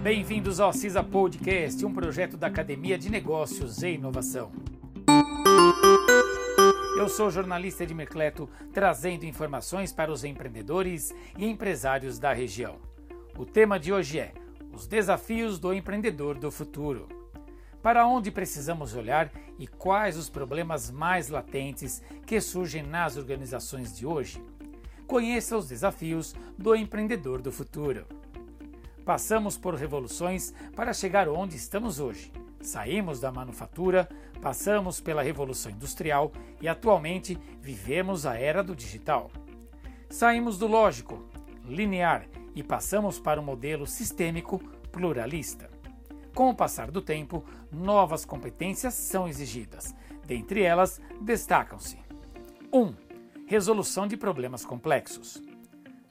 Bem-vindos ao CISA Podcast, um projeto da Academia de Negócios e Inovação. Eu sou jornalista de Mercleto, trazendo informações para os empreendedores e empresários da região. O tema de hoje é os desafios do empreendedor do futuro. Para onde precisamos olhar e quais os problemas mais latentes que surgem nas organizações de hoje? Conheça os desafios do empreendedor do futuro. Passamos por revoluções para chegar onde estamos hoje. Saímos da manufatura, passamos pela revolução industrial e atualmente vivemos a era do digital. Saímos do lógico, linear e passamos para um modelo sistêmico pluralista. Com o passar do tempo, novas competências são exigidas. Dentre elas, destacam-se: 1. Um, resolução de problemas complexos.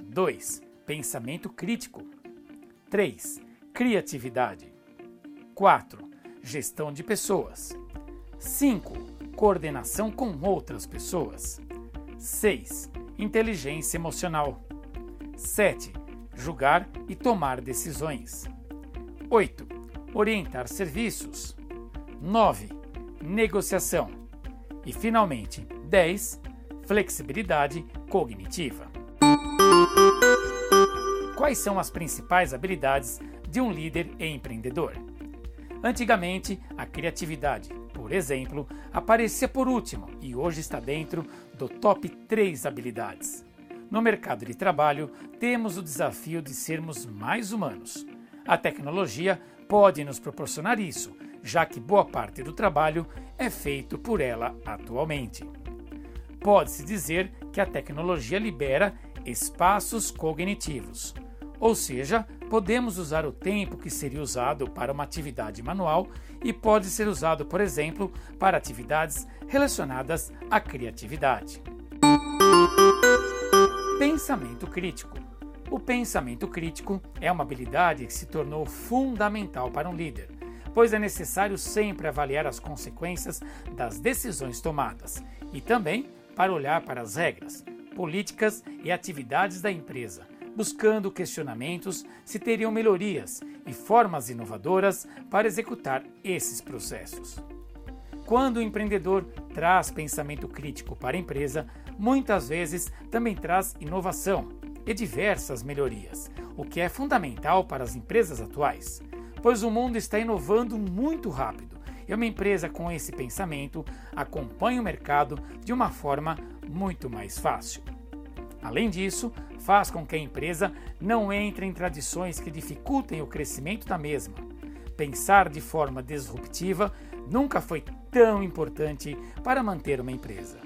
2. Pensamento crítico. 3. Criatividade. 4. Gestão de pessoas. 5. Coordenação com outras pessoas. 6. Inteligência emocional. 7. Julgar e tomar decisões. 8. Orientar serviços. 9. Negociação. E, finalmente, 10. Flexibilidade cognitiva. Quais são as principais habilidades de um líder e empreendedor? Antigamente, a criatividade, por exemplo, aparecia por último e hoje está dentro do top 3 habilidades. No mercado de trabalho, temos o desafio de sermos mais humanos. A tecnologia pode nos proporcionar isso, já que boa parte do trabalho é feito por ela atualmente. Pode-se dizer que a tecnologia libera espaços cognitivos, ou seja, podemos usar o tempo que seria usado para uma atividade manual e pode ser usado, por exemplo, para atividades relacionadas à criatividade. Pensamento crítico. O pensamento crítico é uma habilidade que se tornou fundamental para um líder, pois é necessário sempre avaliar as consequências das decisões tomadas e também para olhar para as regras, políticas e atividades da empresa buscando questionamentos se teriam melhorias e formas inovadoras para executar esses processos. Quando o empreendedor traz pensamento crítico para a empresa, muitas vezes também traz inovação e diversas melhorias, o que é fundamental para as empresas atuais, pois o mundo está inovando muito rápido e uma empresa com esse pensamento acompanha o mercado de uma forma muito mais fácil. Além disso, faz com que a empresa não entre em tradições que dificultem o crescimento da mesma. Pensar de forma disruptiva nunca foi tão importante para manter uma empresa.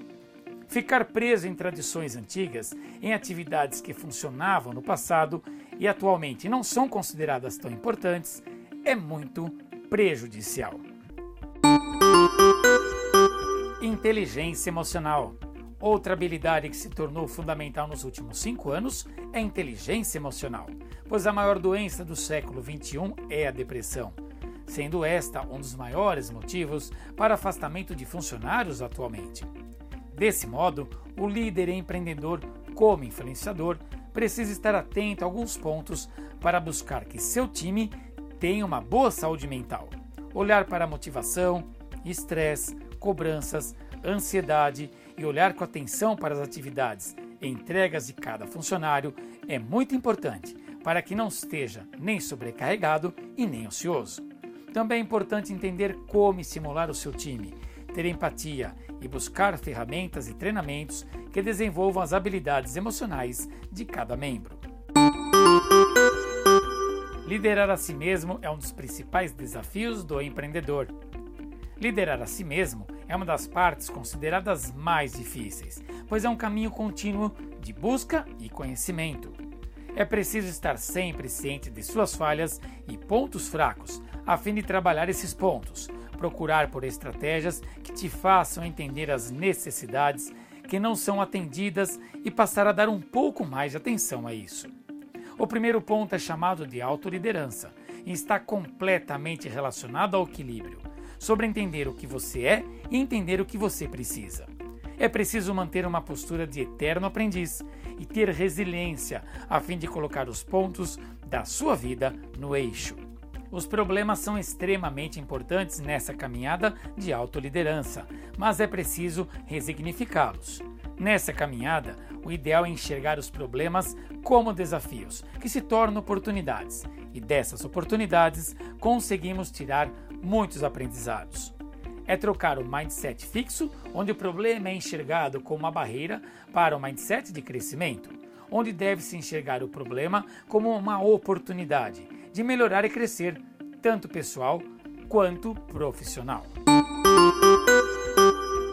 Ficar preso em tradições antigas, em atividades que funcionavam no passado e atualmente não são consideradas tão importantes, é muito prejudicial. Inteligência emocional. Outra habilidade que se tornou fundamental nos últimos cinco anos é a inteligência emocional, pois a maior doença do século XXI é a depressão, sendo esta um dos maiores motivos para afastamento de funcionários atualmente. Desse modo, o líder empreendedor, como influenciador, precisa estar atento a alguns pontos para buscar que seu time tenha uma boa saúde mental. Olhar para motivação, estresse, cobranças, ansiedade e olhar com atenção para as atividades e entregas de cada funcionário é muito importante para que não esteja nem sobrecarregado e nem ocioso. Também é importante entender como estimular o seu time, ter empatia e buscar ferramentas e treinamentos que desenvolvam as habilidades emocionais de cada membro. Liderar a si mesmo é um dos principais desafios do empreendedor. Liderar a si mesmo é uma das partes consideradas mais difíceis, pois é um caminho contínuo de busca e conhecimento. É preciso estar sempre ciente de suas falhas e pontos fracos, a fim de trabalhar esses pontos, procurar por estratégias que te façam entender as necessidades que não são atendidas e passar a dar um pouco mais de atenção a isso. O primeiro ponto é chamado de autoliderança e está completamente relacionado ao equilíbrio sobre entender o que você é e entender o que você precisa. É preciso manter uma postura de eterno aprendiz e ter resiliência a fim de colocar os pontos da sua vida no eixo. Os problemas são extremamente importantes nessa caminhada de autoliderança, mas é preciso resignificá-los. Nessa caminhada, o ideal é enxergar os problemas como desafios, que se tornam oportunidades, e dessas oportunidades conseguimos tirar muitos aprendizados. É trocar o mindset fixo, onde o problema é enxergado como uma barreira, para o mindset de crescimento, onde deve-se enxergar o problema como uma oportunidade de melhorar e crescer, tanto pessoal quanto profissional.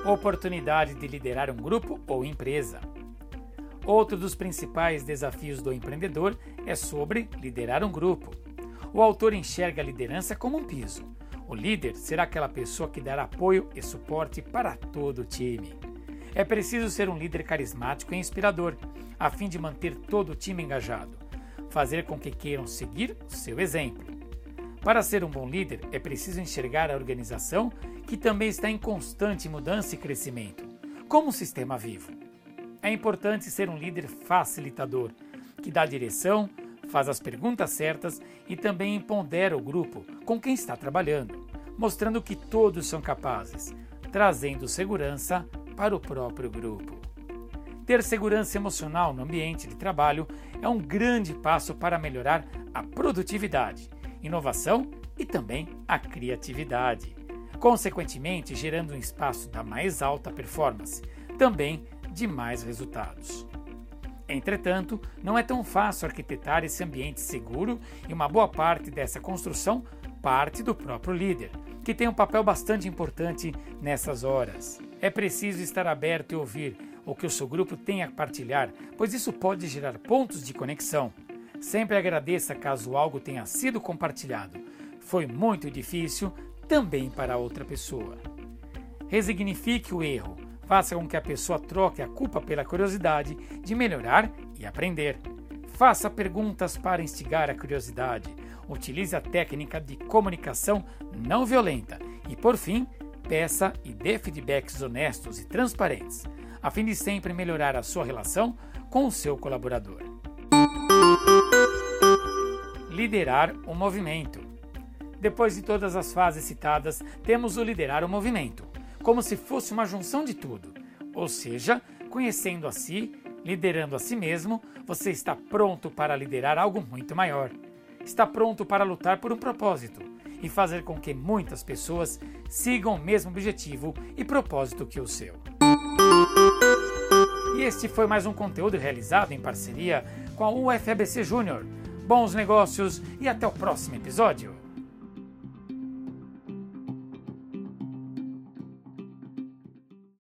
Oportunidade de liderar um grupo ou empresa. Outro dos principais desafios do empreendedor é sobre liderar um grupo. O autor enxerga a liderança como um piso. O líder será aquela pessoa que dará apoio e suporte para todo o time. É preciso ser um líder carismático e inspirador, a fim de manter todo o time engajado, fazer com que queiram seguir o seu exemplo. Para ser um bom líder, é preciso enxergar a organização que também está em constante mudança e crescimento, como um sistema vivo. É importante ser um líder facilitador, que dá direção, faz as perguntas certas e também empodera o grupo com quem está trabalhando, mostrando que todos são capazes, trazendo segurança para o próprio grupo. Ter segurança emocional no ambiente de trabalho é um grande passo para melhorar a produtividade, inovação e também a criatividade, consequentemente gerando um espaço da mais alta performance, também de mais resultados. Entretanto, não é tão fácil arquitetar esse ambiente seguro e uma boa parte dessa construção parte do próprio líder, que tem um papel bastante importante nessas horas. É preciso estar aberto e ouvir o que o seu grupo tem a partilhar, pois isso pode gerar pontos de conexão. Sempre agradeça caso algo tenha sido compartilhado. Foi muito difícil também para outra pessoa. Resignifique o erro. Faça com que a pessoa troque a culpa pela curiosidade de melhorar e aprender. Faça perguntas para instigar a curiosidade. Utilize a técnica de comunicação não violenta. E, por fim, peça e dê feedbacks honestos e transparentes, a fim de sempre melhorar a sua relação com o seu colaborador. Liderar o movimento. Depois de todas as fases citadas, temos o liderar o movimento, como se fosse uma junção de tudo. Ou seja, conhecendo a si, liderando a si mesmo, você está pronto para liderar algo muito maior. Está pronto para lutar por um propósito e fazer com que muitas pessoas sigam o mesmo objetivo e propósito que o seu. E este foi mais um conteúdo realizado em parceria com a UFABC Júnior. Bons negócios e até o próximo episódio!